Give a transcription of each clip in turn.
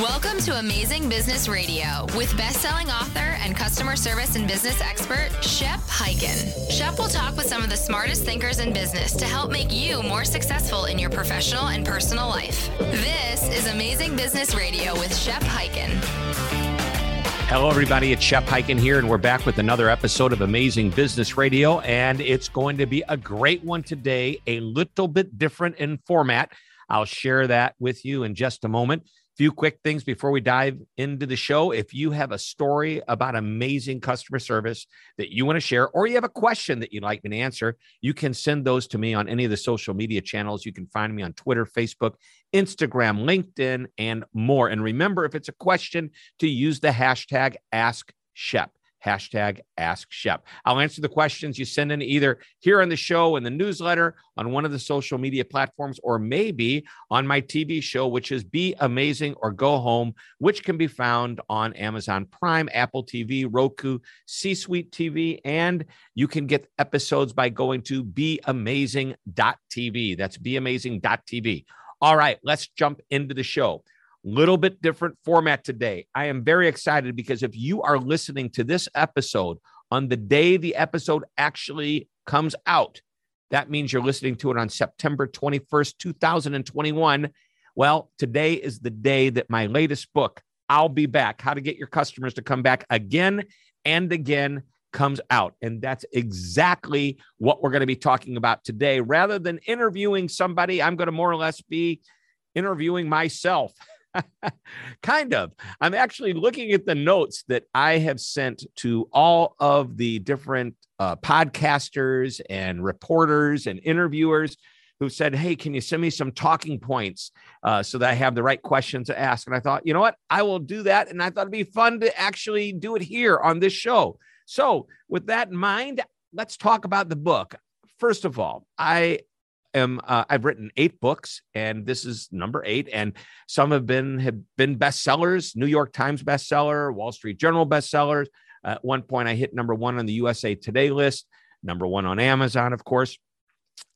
Welcome to Amazing Business Radio with best-selling author and customer service and business expert Shep Hyken. Shep will talk with some of the smartest thinkers in business to help make you more successful in your professional and personal life. This is Amazing Business Radio with Shep Hyken. Hello, everybody. It's Shep Hyken here, and we're back with another episode of Amazing Business Radio. And it's going to be a great one today, a little bit different in format. I'll share that with you in just a moment few quick things before we dive into the show. If you have a story about amazing customer service that you want to share, or you have a question that you'd like me to answer, you can send those to me on any of the social media channels. You can find me on Twitter, Facebook, Instagram, LinkedIn, and more. And remember, if it's a question, to use the hashtag AskShep hashtag ask shep. I'll answer the questions you send in either here on the show in the newsletter on one of the social media platforms or maybe on my tv show which is be amazing or go home which can be found on amazon prime apple tv roku c suite tv and you can get episodes by going to beamazing.tv that's beamazing.tv all right let's jump into the show little bit different format today. I am very excited because if you are listening to this episode on the day the episode actually comes out, that means you're listening to it on September 21st, 2021. Well, today is the day that my latest book, I'll Be Back How to Get Your Customers to Come Back Again and Again, comes out. And that's exactly what we're going to be talking about today. Rather than interviewing somebody, I'm going to more or less be interviewing myself. kind of. I'm actually looking at the notes that I have sent to all of the different uh, podcasters and reporters and interviewers who said, Hey, can you send me some talking points uh, so that I have the right questions to ask? And I thought, you know what? I will do that. And I thought it'd be fun to actually do it here on this show. So, with that in mind, let's talk about the book. First of all, I am uh, I've written eight books, and this is number eight. And some have been have been bestsellers, New York Times bestseller, Wall Street Journal bestsellers. at one point, I hit number one on the USA Today list, number one on Amazon, of course.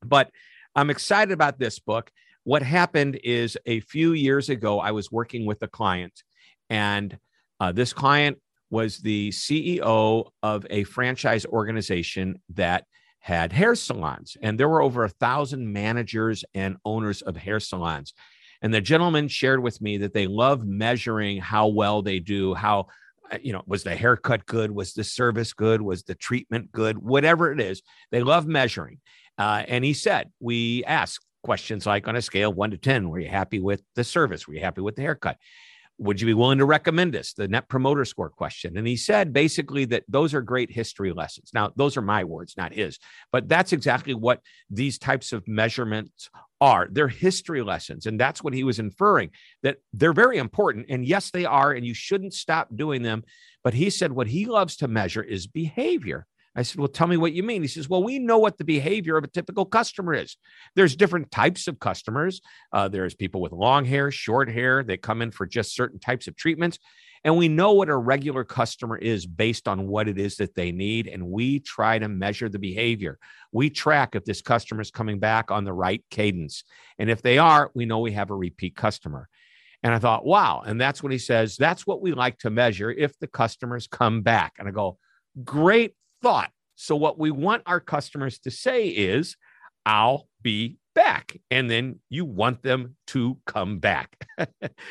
But I'm excited about this book. What happened is a few years ago, I was working with a client, and uh, this client was the CEO of a franchise organization that had hair salons, and there were over a thousand managers and owners of hair salons. And the gentleman shared with me that they love measuring how well they do, how uh, you know, was the haircut good? Was the service good? Was the treatment good? Whatever it is, they love measuring. Uh, and he said, we ask questions like on a scale one to 10, were you happy with the service? Were you happy with the haircut? Would you be willing to recommend us the net promoter score question. And he said basically that those are great history lessons. Now those are my words not his. But that's exactly what these types of measurements are. They're history lessons. And that's what he was inferring that they're very important. And yes they are and you shouldn't stop doing them. But he said what he loves to measure is behavior I said, Well, tell me what you mean. He says, Well, we know what the behavior of a typical customer is. There's different types of customers. Uh, there's people with long hair, short hair. They come in for just certain types of treatments. And we know what a regular customer is based on what it is that they need. And we try to measure the behavior. We track if this customer is coming back on the right cadence. And if they are, we know we have a repeat customer. And I thought, wow. And that's when he says, that's what we like to measure if the customers come back. And I go, great thought. So, what we want our customers to say is, I'll be back. And then you want them to come back.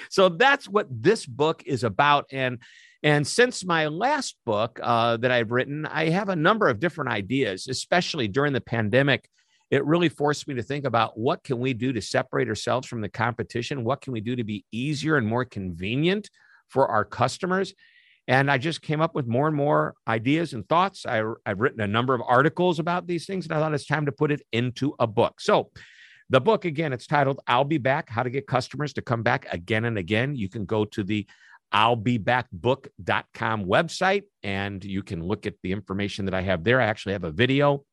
so, that's what this book is about. And and since my last book uh, that I've written, I have a number of different ideas, especially during the pandemic. It really forced me to think about what can we do to separate ourselves from the competition? What can we do to be easier and more convenient for our customers? And I just came up with more and more ideas and thoughts. I, have written a number of articles about these things, and I thought it's time to put it into a book. So, The book, again, it's titled I'll Be Back How to Get Customers to Come Back Again and Again. You can go to the I'll be back book.com website and you can look at the information that I have there. I actually have a video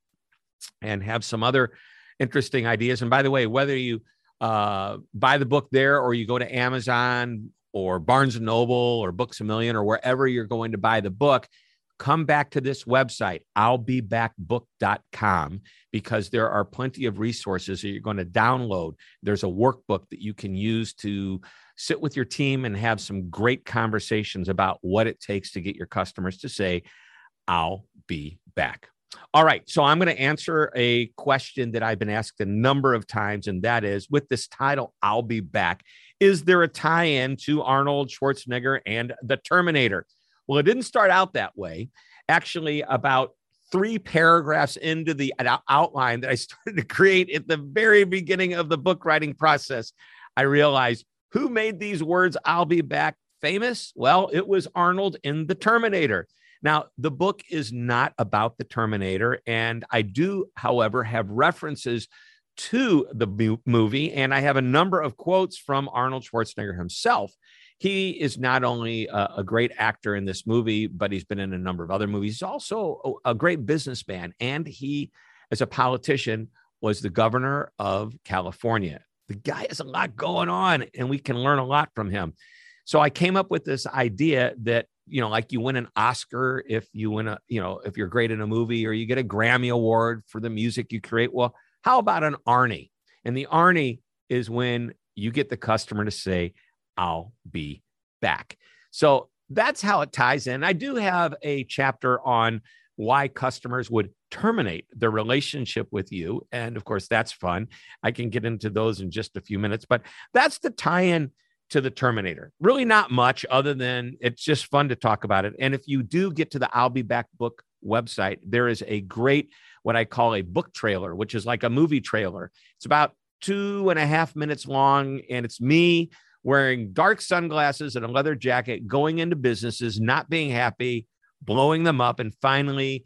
and have some other interesting ideas. And by the way, whether you uh, buy the book there or you go to Amazon or Barnes and Noble or Books a Million or wherever you're going to buy the book, come back to this website, I'll be backbook.com, because there are plenty of resources that you're going to download. There's a workbook that you can use to sit with your team and have some great conversations about what it takes to get your customers to say, I'll be back. All right. So I'm going to answer a question that I've been asked a number of times, and that is with this title, I'll be back. Is there a tie in to Arnold Schwarzenegger and the Terminator? Well, it didn't start out that way. Actually, about three paragraphs into the outline that I started to create at the very beginning of the book writing process, I realized who made these words, I'll be back, famous? Well, it was Arnold in The Terminator. Now, the book is not about the Terminator. And I do, however, have references to the movie. And I have a number of quotes from Arnold Schwarzenegger himself he is not only a, a, great actor in this movie, but he's been in a number of other movies. He's also a, a great businessman. And he, as a politician, was the governor of California. The guy has a lot going on, and we can learn a lot from him. So I came up with this idea that, you know, like you win an Oscar if you win a, you know, if you're great in a movie or you get a Grammy Award for the music you create. Well, how about an Arnie? And the Arnie is when you get the customer to say, I'll be back. So that's how it ties in. I do have a chapter on why customers would terminate their relationship with you. And of course, that's fun. I can get into those in just a few minutes, but that's the tie in to the Terminator. Really, not much other than it's just fun to talk about it. And if you do get to the I'll Be Back book website, there is a great, what I call a book trailer, which is like a movie trailer. It's about two and a half minutes long, and it's me wearing dark sunglasses and a leather jacket, going into businesses, not being happy, blowing them up, and finally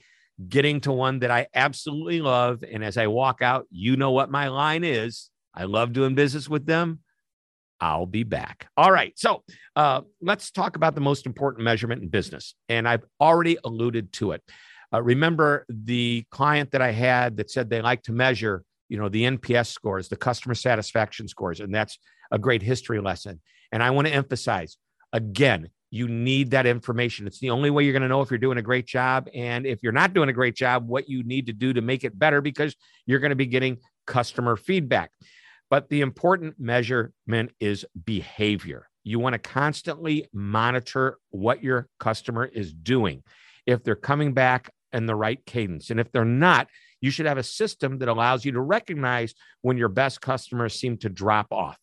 getting to one that I absolutely love. And as I walk out, you know what my line is. I love doing business with them. I'll be back. All right. So uh, let's talk about the most important measurement in business. And I've already alluded to it. Uh, remember the client that I had that said they like to measure, you know, the NPS scores, the customer satisfaction scores, and that's a great history lesson. And I want to emphasize again, you need that information. It's the only way you're going to know if you're doing a great job. And if you're not doing a great job, what you need to do to make it better because you're going to be getting customer feedback. But the important measurement is behavior. You want to constantly monitor what your customer is doing. If they're coming back in the right cadence, and if they're not, you should have a system that allows you to recognize when your best customers seem to drop off.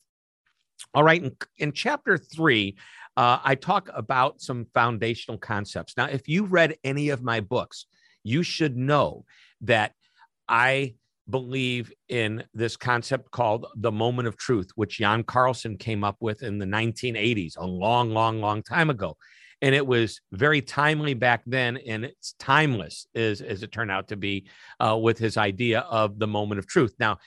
All right. In, in chapter three, uh, I talk about some foundational concepts. Now, if you read any of my books, you should know that I believe in this concept called the moment of truth, which Jan Carlzon came up with in the 1980s, a long, long, long time ago. And it was very timely back then, and it's timeless, as, as it turned out to be, uh, with his idea of the moment of truth. Now,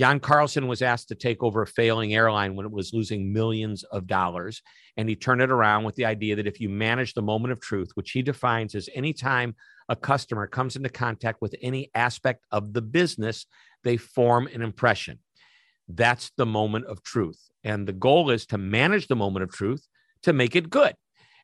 Jan Carlzon was asked to take over a failing airline when it was losing millions of dollars. And he turned it around with the idea that if you manage the moment of truth, which he defines as any time a customer comes into contact with any aspect of the business, they form an impression. That's the moment of truth. And the goal is to manage the moment of truth to make it good.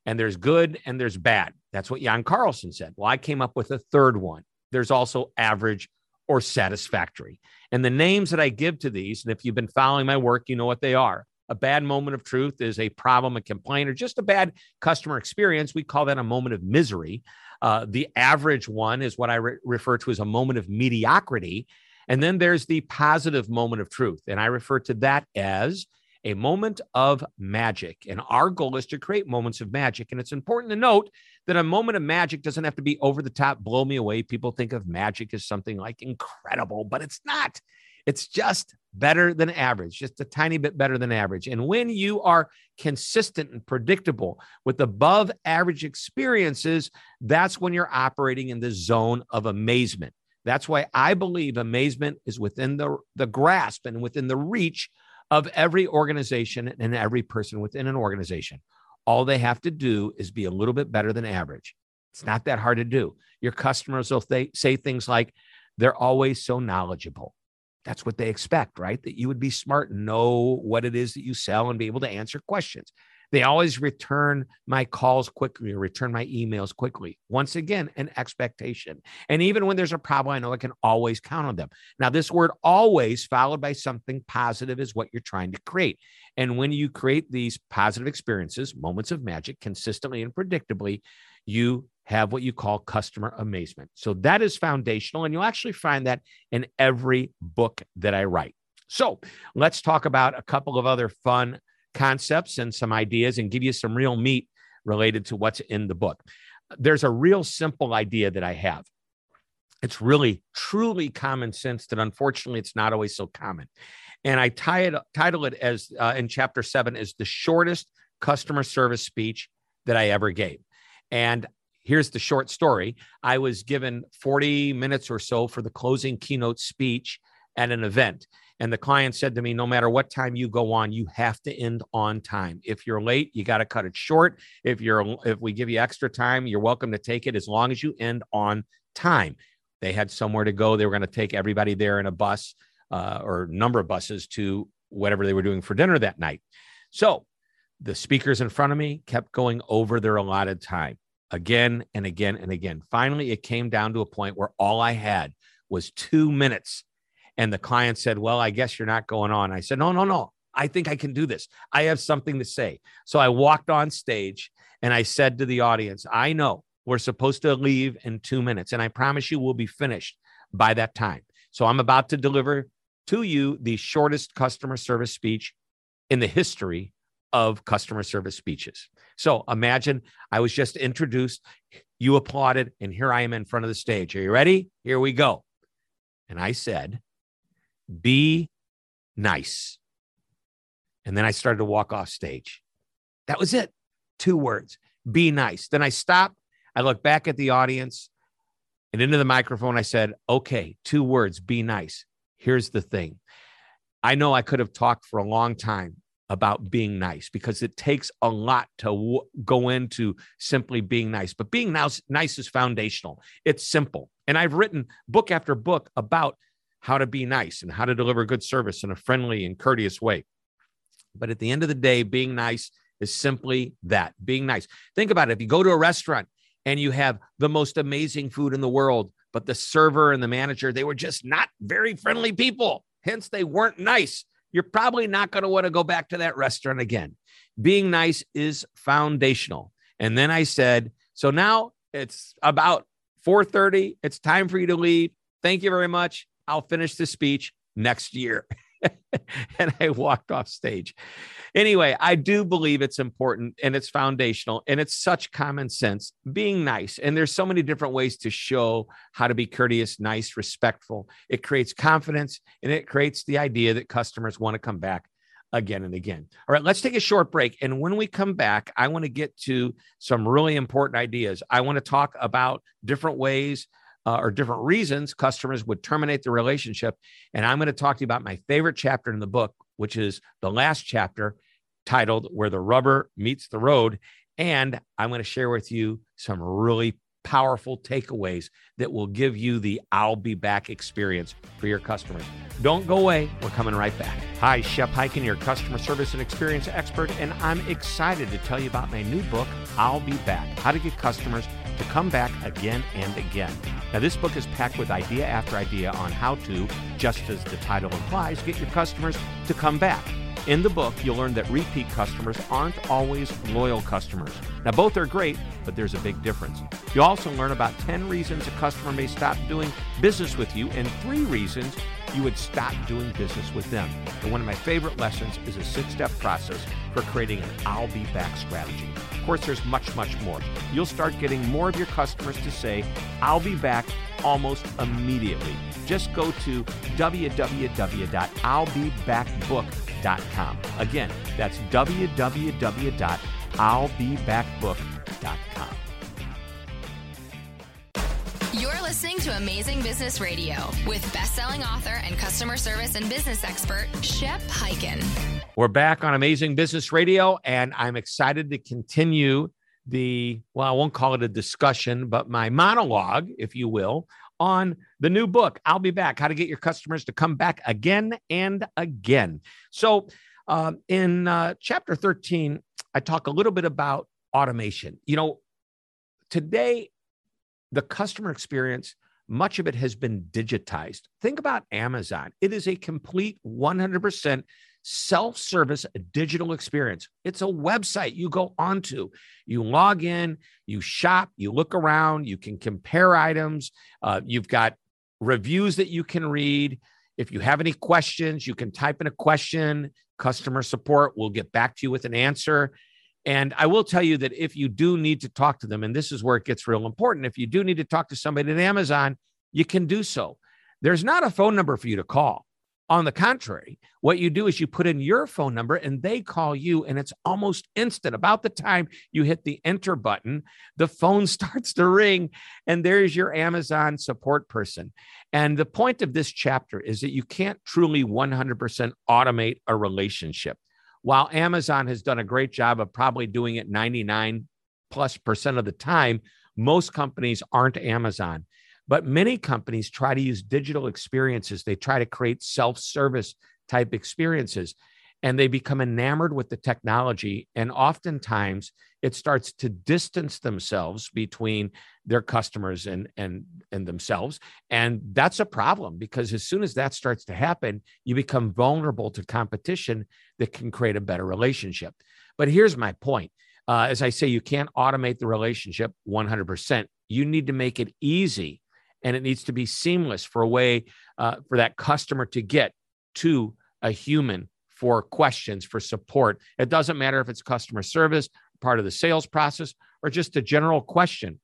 And there's good and there's bad. That's what Jan Carlzon said. Well, I came up with a third one. There's also average or satisfactory. And the names that I give to these, and if you've been following my work, you know what they are. A bad moment of truth is a problem, a complaint, or just a bad customer experience. We call that a moment of misery. Uh, the average one is what I re- refer to as a moment of mediocrity. And then there's the positive moment of truth. And I refer to that as a moment of magic. And our goal is to create moments of magic. And it's important to note that a moment of magic doesn't have to be over the top, blow me away. People think of magic as something like incredible, but it's not. It's just better than average, just a tiny bit better than average. And when you are consistent and predictable with above average experiences, that's when you're operating in the zone of amazement. That's why I believe amazement is within the, the grasp and within the reach of every organization and every person within an organization. All they have to do is be a little bit better than average. It's not that hard to do. Your customers will th- say things like, they're always so knowledgeable. That's what they expect, right? That you would be smart and know what it is that you sell and be able to answer questions. They always return my calls quickly or return my emails quickly. Once again, an expectation. And even when there's a problem, I know I can always count on them. Now, this word always followed by something positive is what you're trying to create. And when you create these positive experiences, moments of magic, consistently and predictably, you have what you call customer amazement. So that is foundational. And you'll actually find that in every book that I write. So let's talk about a couple of other fun concepts and some ideas and give you some real meat related to what's in the book. There's a real simple idea that I have. It's really truly common sense that unfortunately it's not always so common. And I tie it, title it as uh, in chapter seven is the shortest customer service speech that I ever gave. And here's the short story I was given 40 minutes or so for the closing keynote speech at an event. And the client said to me, no matter what time you go on, you have to end on time. If you're late, you got to cut it short. If you're if we give you extra time, you're welcome to take it as long as you end on time. They had somewhere to go. They were going to take everybody there in a bus uh, or number of buses to whatever they were doing for dinner that night. So the speakers in front of me kept going over their allotted time again and again and again. Finally, it came down to a point where all I had was two minutes and the client said, Well, I guess you're not going on. I said, No, no, no. I think I can do this. I have something to say. So I walked on stage and I said to the audience, I know we're supposed to leave in two minutes, and I promise you we'll be finished by that time. So I'm about to deliver to you the shortest customer service speech in the history of customer service speeches. So imagine I was just introduced, you applauded, and here I am in front of the stage. Are you ready? Here we go. And I said, be nice. And then I started to walk off stage. That was it. Two words be nice. Then I stopped. I looked back at the audience and into the microphone. I said, okay, two words be nice. Here's the thing I know I could have talked for a long time about being nice because it takes a lot to w- go into simply being nice. But being nice, nice is foundational. It's simple. And I've written book after book about how to be nice and how to deliver good service in a friendly and courteous way. But at the end of the day, being nice is simply that being nice. Think about it. If you go to a restaurant and you have the most amazing food in the world, but the server and the manager, they were just not very friendly people. Hence, they weren't nice. You're probably not going to want to go back to that restaurant again. Being nice is foundational. And then I said, so now it's about 4:30. It's time for you to leave. Thank you very much. I'll finish the speech next year. and I walked off stage. Anyway, I do believe it's important and it's foundational and it's such common sense being nice. And there's so many different ways to show how to be courteous, nice, respectful. It creates confidence and it creates the idea that customers want to come back again and again. All right, let's take a short break. And when we come back, I want to get to some really important ideas. I want to talk about different ways uh, or different reasons customers would terminate the relationship. And I'm going to talk to you about my favorite chapter in the book, which is the last chapter titled Where the Rubber Meets the Road. And I'm going to share with you some really powerful takeaways that will give you the I'll be back experience for your customers. Don't go away. We're coming right back. Hi, Shep Hyken, your customer service and experience expert, and I'm excited to tell you about my new book, I'll Be Back How to Get Customers to Come Back Again and Again. Now, this book is packed with idea after idea on how to, just as the title implies, get your customers to come back. In the book, you'll learn that repeat customers aren't always loyal customers. Now, both are great, but there's a big difference. You'll also learn about 10 reasons a customer may stop doing business with you and three reasons you would stop doing business with them. And one of my favorite lessons is a six step process for creating an I'll be back strategy. Course, there's much, much more. You'll start getting more of your customers to say, I'll be back almost immediately. Just go to www.illbebackbook.com. Again, that's www.illbebackbook.com. listening to Amazing Business Radio with best-selling author and customer service and business expert Shep Hyken. We're back on Amazing Business Radio, and I'm excited to continue the well, I won't call it a discussion, but my monologue, if you will, on the new book. I'll be back. How to get your customers to come back again and again. So, uh, in uh, chapter 13, I talk a little bit about automation. You know, today the customer experience, much of it has been digitized. Think about Amazon. It is a complete 100% self service digital experience. It's a website you go onto, you log in, you shop, you look around, you can compare items, uh, you've got reviews that you can read. If you have any questions, you can type in a question. Customer support will get back to you with an answer. And I will tell you that if you do need to talk to them, and this is where it gets real important, if you do need to talk to somebody at Amazon, you can do so. There's not a phone number for you to call. On the contrary, what you do is you put in your phone number and they call you, and it's almost instant. About the time you hit the enter button, the phone starts to ring, and there's your Amazon support person. And the point of this chapter is that you can't truly 100% automate a relationship while Amazon has done a great job of probably doing it 99 plus percent of the time, most companies aren't Amazon. But many companies try to use digital experiences. They try to create self service type experiences and they become enamored with the technology. And oftentimes it starts to distance themselves between their customers and, and, and themselves. And that's a problem because as soon as that starts to happen, you become vulnerable to competition that can create a better relationship. But here's my point. Uh, as I say, you can't automate the relationship 100%. You need to make it easy and it needs to be seamless for a way uh, for that customer to get to a human for questions, for support. It doesn't matter if it's customer service, part of the sales process, or just a general question.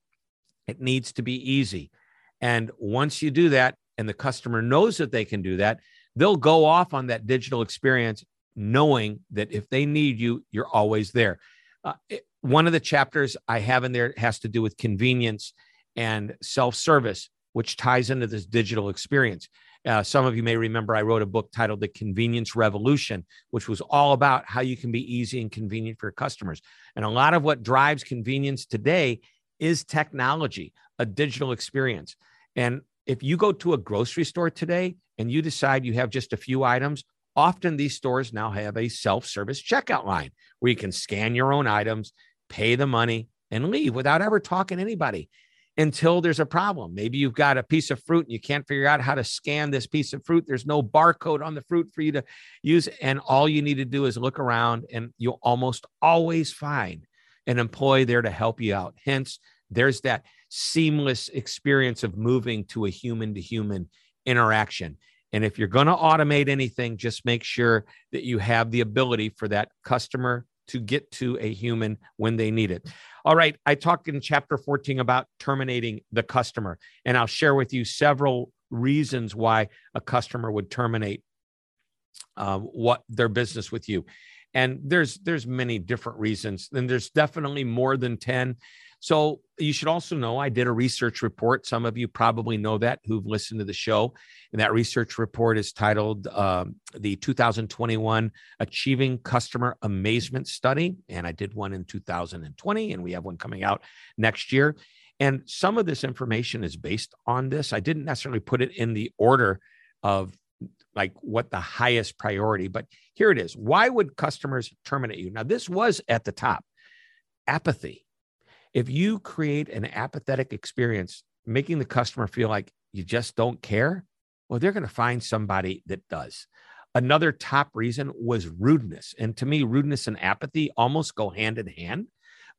It needs to be easy. And once you do that, and the customer knows that they can do that, they'll go off on that digital experience knowing that if they need you, you're always there. Uh, it, one of the chapters I have in there has to do with convenience and self service, which ties into this digital experience. Uh, some of you may remember I wrote a book titled The Convenience Revolution, which was all about how you can be easy and convenient for your customers. And a lot of what drives convenience today is technology, a digital experience. And if you go to a grocery store today and you decide you have just a few items, often these stores now have a self service checkout line where you can scan your own items, pay the money, and leave without ever talking to anybody until there's a problem. Maybe you've got a piece of fruit and you can't figure out how to scan this piece of fruit. There's no barcode on the fruit for you to use. And all you need to do is look around, and you'll almost always find an employee there to help you out. Hence, there's that seamless experience of moving to a human to human interaction. And if you're going to automate anything, just make sure that you have the ability for that customer to get to a human when they need it. All right. I talked in chapter 14 about terminating the customer, and I'll share with you several reasons why a customer would terminate uh, what their business with you. And there's there's many different reasons, and there's definitely more than 10. So you should also know I did a research report. Some of you probably know that who've listened to the show. And that research report is titled um, the 2021 Achieving Customer Amazement Study. And I did one in 2020, and we have one coming out next year. And some of this information is based on this. I didn't necessarily put it in the order of like what the highest priority, but here it is. Why would customers terminate you? Now, this was at the top apathy if you create an apathetic experience, making the customer feel like you just don't care, well, they're going to find somebody that does. Another top reason was rudeness. And to me, rudeness and apathy almost go hand in hand.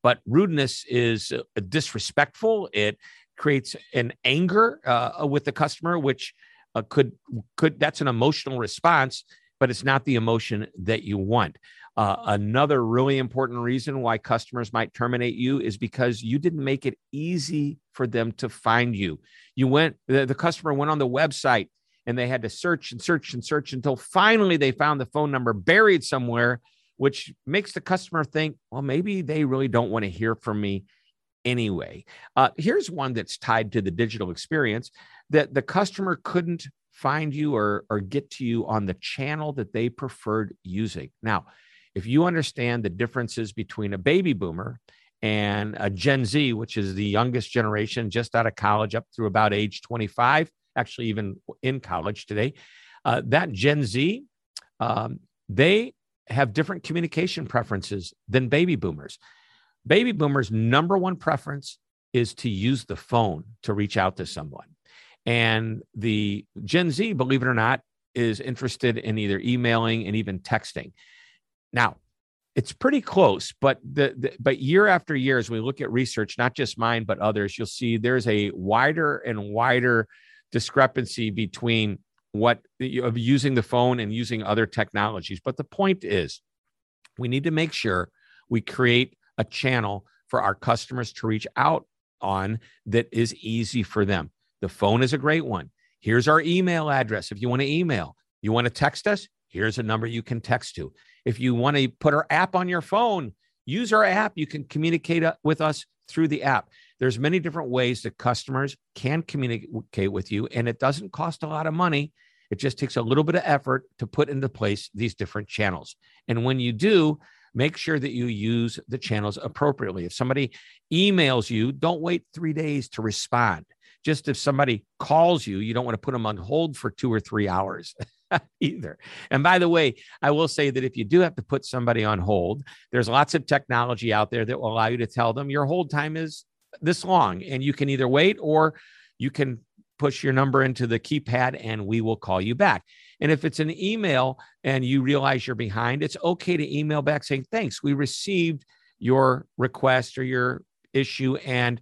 But rudeness is uh, disrespectful. It creates an anger uh, with the customer, which uh, could could that's an emotional response, but it's not the emotion that you want. Uh, another really important reason why customers might terminate you is because you didn't make it easy for them to find you. You went, the, the customer went on the website and they had to search and search and search until finally they found the phone number buried somewhere, which makes the customer think, well, maybe they really don't want to hear from me anyway. Uh, here's one that's tied to the digital experience that the customer couldn't find you or, or get to you on the channel that they preferred using. Now, if you understand the differences between a baby boomer and a Gen Z, which is the youngest generation just out of college up through about age 25, actually, even in college today, uh, that Gen Z, um, they have different communication preferences than baby boomers. Baby boomers' number one preference is to use the phone to reach out to someone. And the Gen Z, believe it or not, is interested in either emailing and even texting. Now, it's pretty close, but the, the, but year after year, as we look at research, not just mine but others, you'll see there's a wider and wider discrepancy between what of using the phone and using other technologies. But the point is, we need to make sure we create a channel for our customers to reach out on that is easy for them. The phone is a great one. Here's our email address if you want to email. You want to text us? Here's a number you can text to. If you want to put our app on your phone, use our app. You can communicate uh, with us through the app. There's many different ways that customers can communicate with you, and it doesn't cost a lot of money. It just takes a little bit of effort to put into place these different channels. And when you do, make sure that you use the channels appropriately. If somebody emails you, don't wait three days to respond. Just if somebody calls you, you don't want to put them on hold for two or three hours. either. And by the way, I will say that if you do have to put somebody on hold, there's lots of technology out there that will allow you to tell them your hold time is this long and you can either wait or you can push your number into the keypad and we will call you back. And if it's an email and you realize you're behind, it's okay to email back saying, Thanks, we received your request or your issue and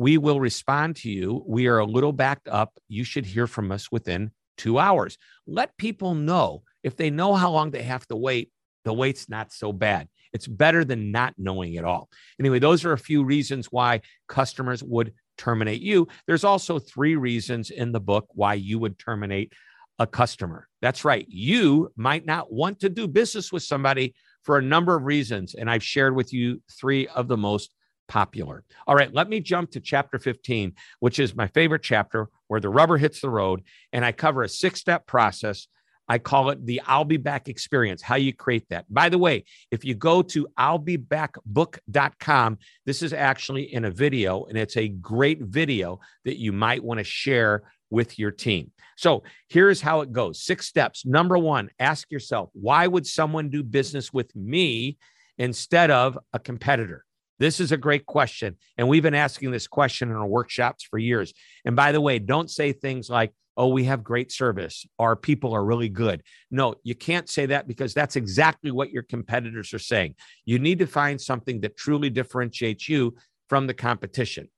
we will respond to you. We are a little backed up. You should hear from us within two hours. Let people know if they know how long they have to wait, the wait's not so bad. It's better than not knowing at all. Anyway, those are a few reasons why customers would terminate you. There's also three reasons in the book why you would terminate a customer. That's right. You might not want to do business with somebody for a number of reasons. And I've shared with you three of the most popular. All right, let me jump to chapter 15, which is my favorite chapter where the rubber hits the road. And I cover a six step process. I call it the I'll be back experience, how you create that. By the way, if you go to I'll-be-back-book.com, this is actually in a video, and it's a great video that you might want to share with your team. So here's how it goes six steps. Number one, ask yourself, why would someone do business with me instead of a competitor? This is a great question. And we've been asking this question in our workshops for years. And by the way, don't say things like, oh, we have great service, our people are really good. No, you can't say that because that's exactly what your competitors are saying. You need to find something that truly differentiates you from the competition.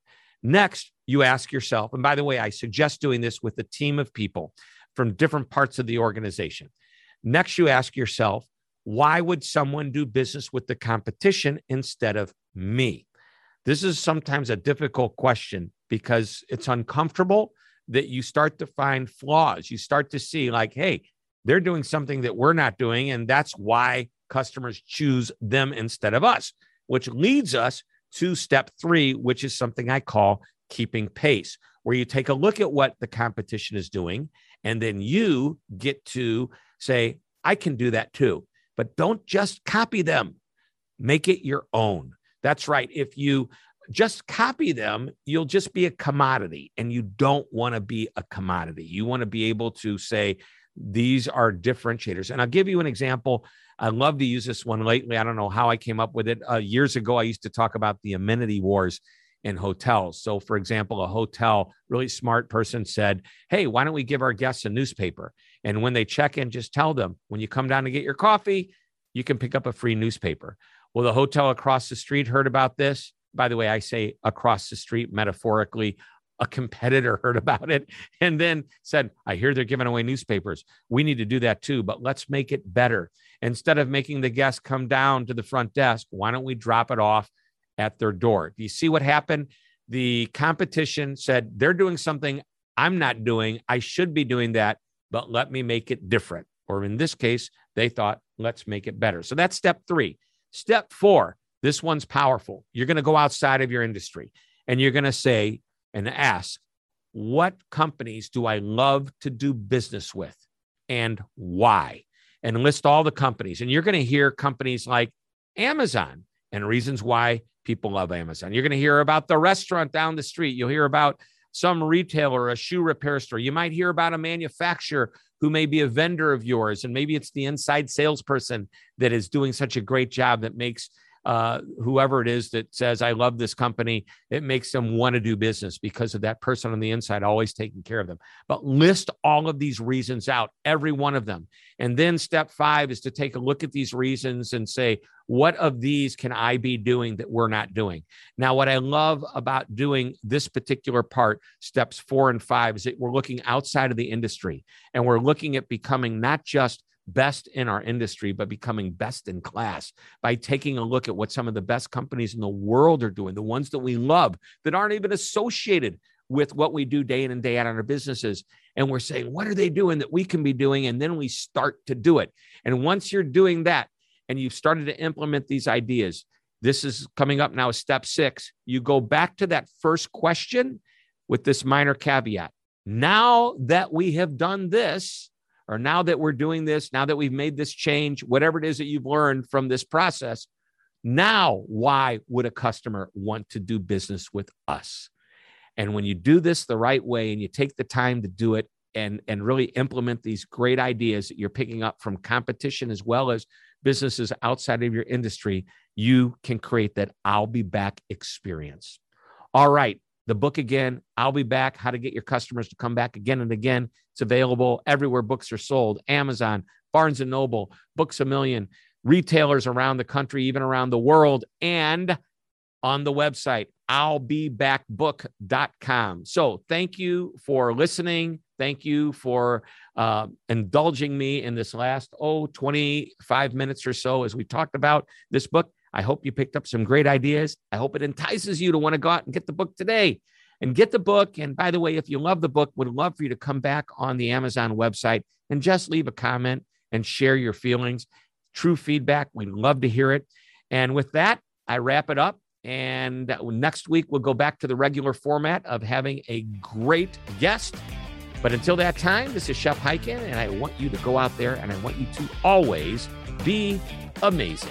Next, you ask yourself, and by the way, I suggest doing this with a team of people from different parts of the organization. Next, you ask yourself, why would someone do business with the competition instead of me? This is sometimes a difficult question because it's uncomfortable that you start to find flaws. You start to see, like, hey, they're doing something that we're not doing. And that's why customers choose them instead of us, which leads us to step three, which is something I call keeping pace, where you take a look at what the competition is doing. And then you get to say, I can do that too. But don't just copy them, make it your own. That's right. If you just copy them, you'll just be a commodity, and you don't want to be a commodity. You want to be able to say, these are differentiators. And I'll give you an example. I love to use this one lately. I don't know how I came up with it. Uh, years ago, I used to talk about the amenity wars in hotels. So, for example, a hotel, really smart person said, Hey, why don't we give our guests a newspaper? And when they check in, just tell them when you come down to get your coffee, you can pick up a free newspaper. Well, the hotel across the street heard about this. By the way, I say across the street metaphorically. A competitor heard about it and then said, I hear they're giving away newspapers. We need to do that too, but let's make it better. Instead of making the guests come down to the front desk, why don't we drop it off at their door? Do you see what happened? The competition said, they're doing something I'm not doing. I should be doing that, but let me make it different. Or in this case, they thought, let's make it better. So that's step three. Step four, This one's powerful. You're going to go outside of your industry and you're going to say and ask, what companies do I love to do business with and why? And list all the companies. And you're going to hear companies like Amazon and reasons why people love Amazon. You're going to hear about the restaurant down the street. You'll hear about some retailer, a shoe repair store. You might hear about a manufacturer who may be a vendor of yours, and maybe it's the inside salesperson that is doing such a great job that makes uh, whoever it is that says, I love this company, it makes them want to do business because of that person on the inside always taking care of them. But list all of these reasons out, every one of them. And then step five is to take a look at these reasons and say, what of these can I be doing that we're not doing? Now, what I love about doing this particular part, steps four and five, is that we're looking outside of the industry and we're looking at becoming not just best in our industry, but becoming best in class by taking a look at what some of the best companies in the world are doing, the ones that we love that aren't even associated with what we do day in and day out in our businesses. And we're saying, what are they doing that we can be doing? And then we start to do it. And once you're doing that and you've started to implement these ideas, this is coming up now, step six. You go back to that first question with this minor caveat. Now that we have done this, or now that we're doing this, now that we've made this change, whatever it is that you've learned from this process, now why would a customer want to do business with us? And when you do this the right way and you take the time to do it and, and really implement these great ideas that you're picking up from competition as well as businesses outside of your industry, you can create that I'll be back experience. All right the book again. I'll be back. How to get your customers to come back again and again. It's available everywhere books are sold Amazon, Barnes and Noble, Books a Million, retailers around the country, even around the world, and on the website, I'll be backbook.com. So thank you for listening. Thank you for uh, indulging me in this last, oh, 25 minutes or so as we talked about this book. I hope you picked up some great ideas. I hope it entices you to want to go out and get the book today and get the book. And by the way, if you love the book, would love for you to come back on the Amazon website and just leave a comment and share your feelings. True feedback. We'd love to hear it. And with that, I wrap it up. And next week, we'll go back to the regular format of having a great guest. But until that time, this is Shep Hyken, and I want you to go out there and I want you to always be amazing.